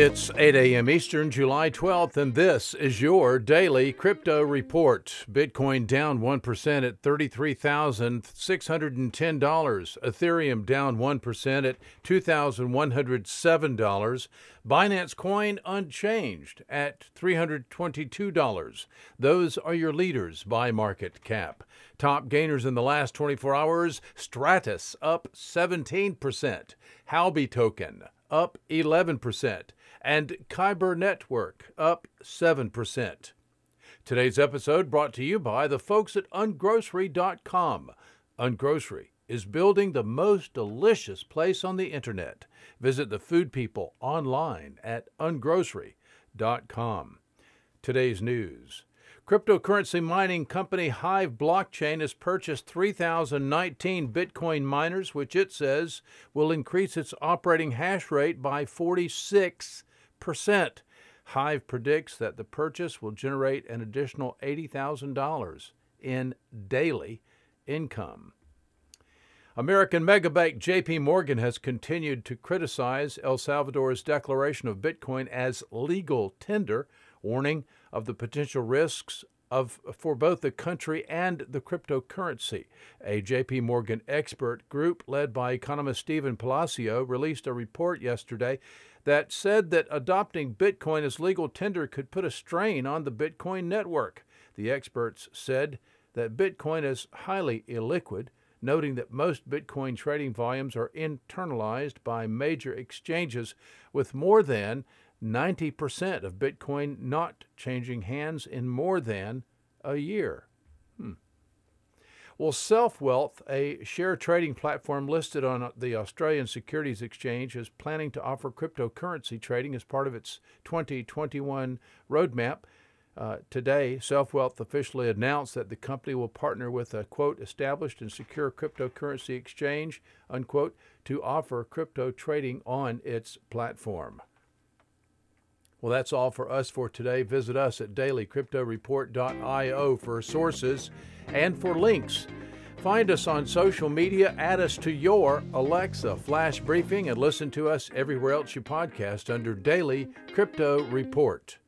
It's 8 a.m. Eastern, July 12th, and this is your daily crypto report. Bitcoin down 1% at $33,610. Ethereum down 1% at $2,107. Binance Coin unchanged at $322. Those are your leaders by market cap. Top gainers in the last 24 hours Stratis up 17%. Huobi token up 11% and Kyber Network up 7%. Today's episode brought to you by the folks at ungrocery.com. Ungrocery is building the most delicious place on the internet. Visit the food people online at ungrocery.com. Today's news. Cryptocurrency mining company Hive Blockchain has purchased 3,019 Bitcoin miners, which it says will increase its operating hash rate by 46 percent. Hive predicts that the purchase will generate an additional $80,000 in daily income. American megabank JP Morgan has continued to criticize El Salvador's declaration of Bitcoin as legal tender, warning of the potential risks of for both the country and the cryptocurrency. A JP Morgan expert group led by economist Stephen Palacio released a report yesterday that said that adopting Bitcoin as legal tender could put a strain on the Bitcoin network. The experts said that Bitcoin is highly illiquid, noting that most Bitcoin trading volumes are internalized by major exchanges, with more than 90% of Bitcoin not changing hands in more than a year. Hmm. Well, SelfWealth, a share trading platform listed on the Australian Securities Exchange, is planning to offer cryptocurrency trading as part of its 2021 roadmap. Uh, today, SelfWealth officially announced that the company will partner with a quote established and secure cryptocurrency exchange unquote to offer crypto trading on its platform. Well, that's all for us for today. Visit us at dailycryptoreport.io for sources and for links. Find us on social media, add us to your Alexa flash briefing, and listen to us everywhere else you podcast under Daily Crypto Report.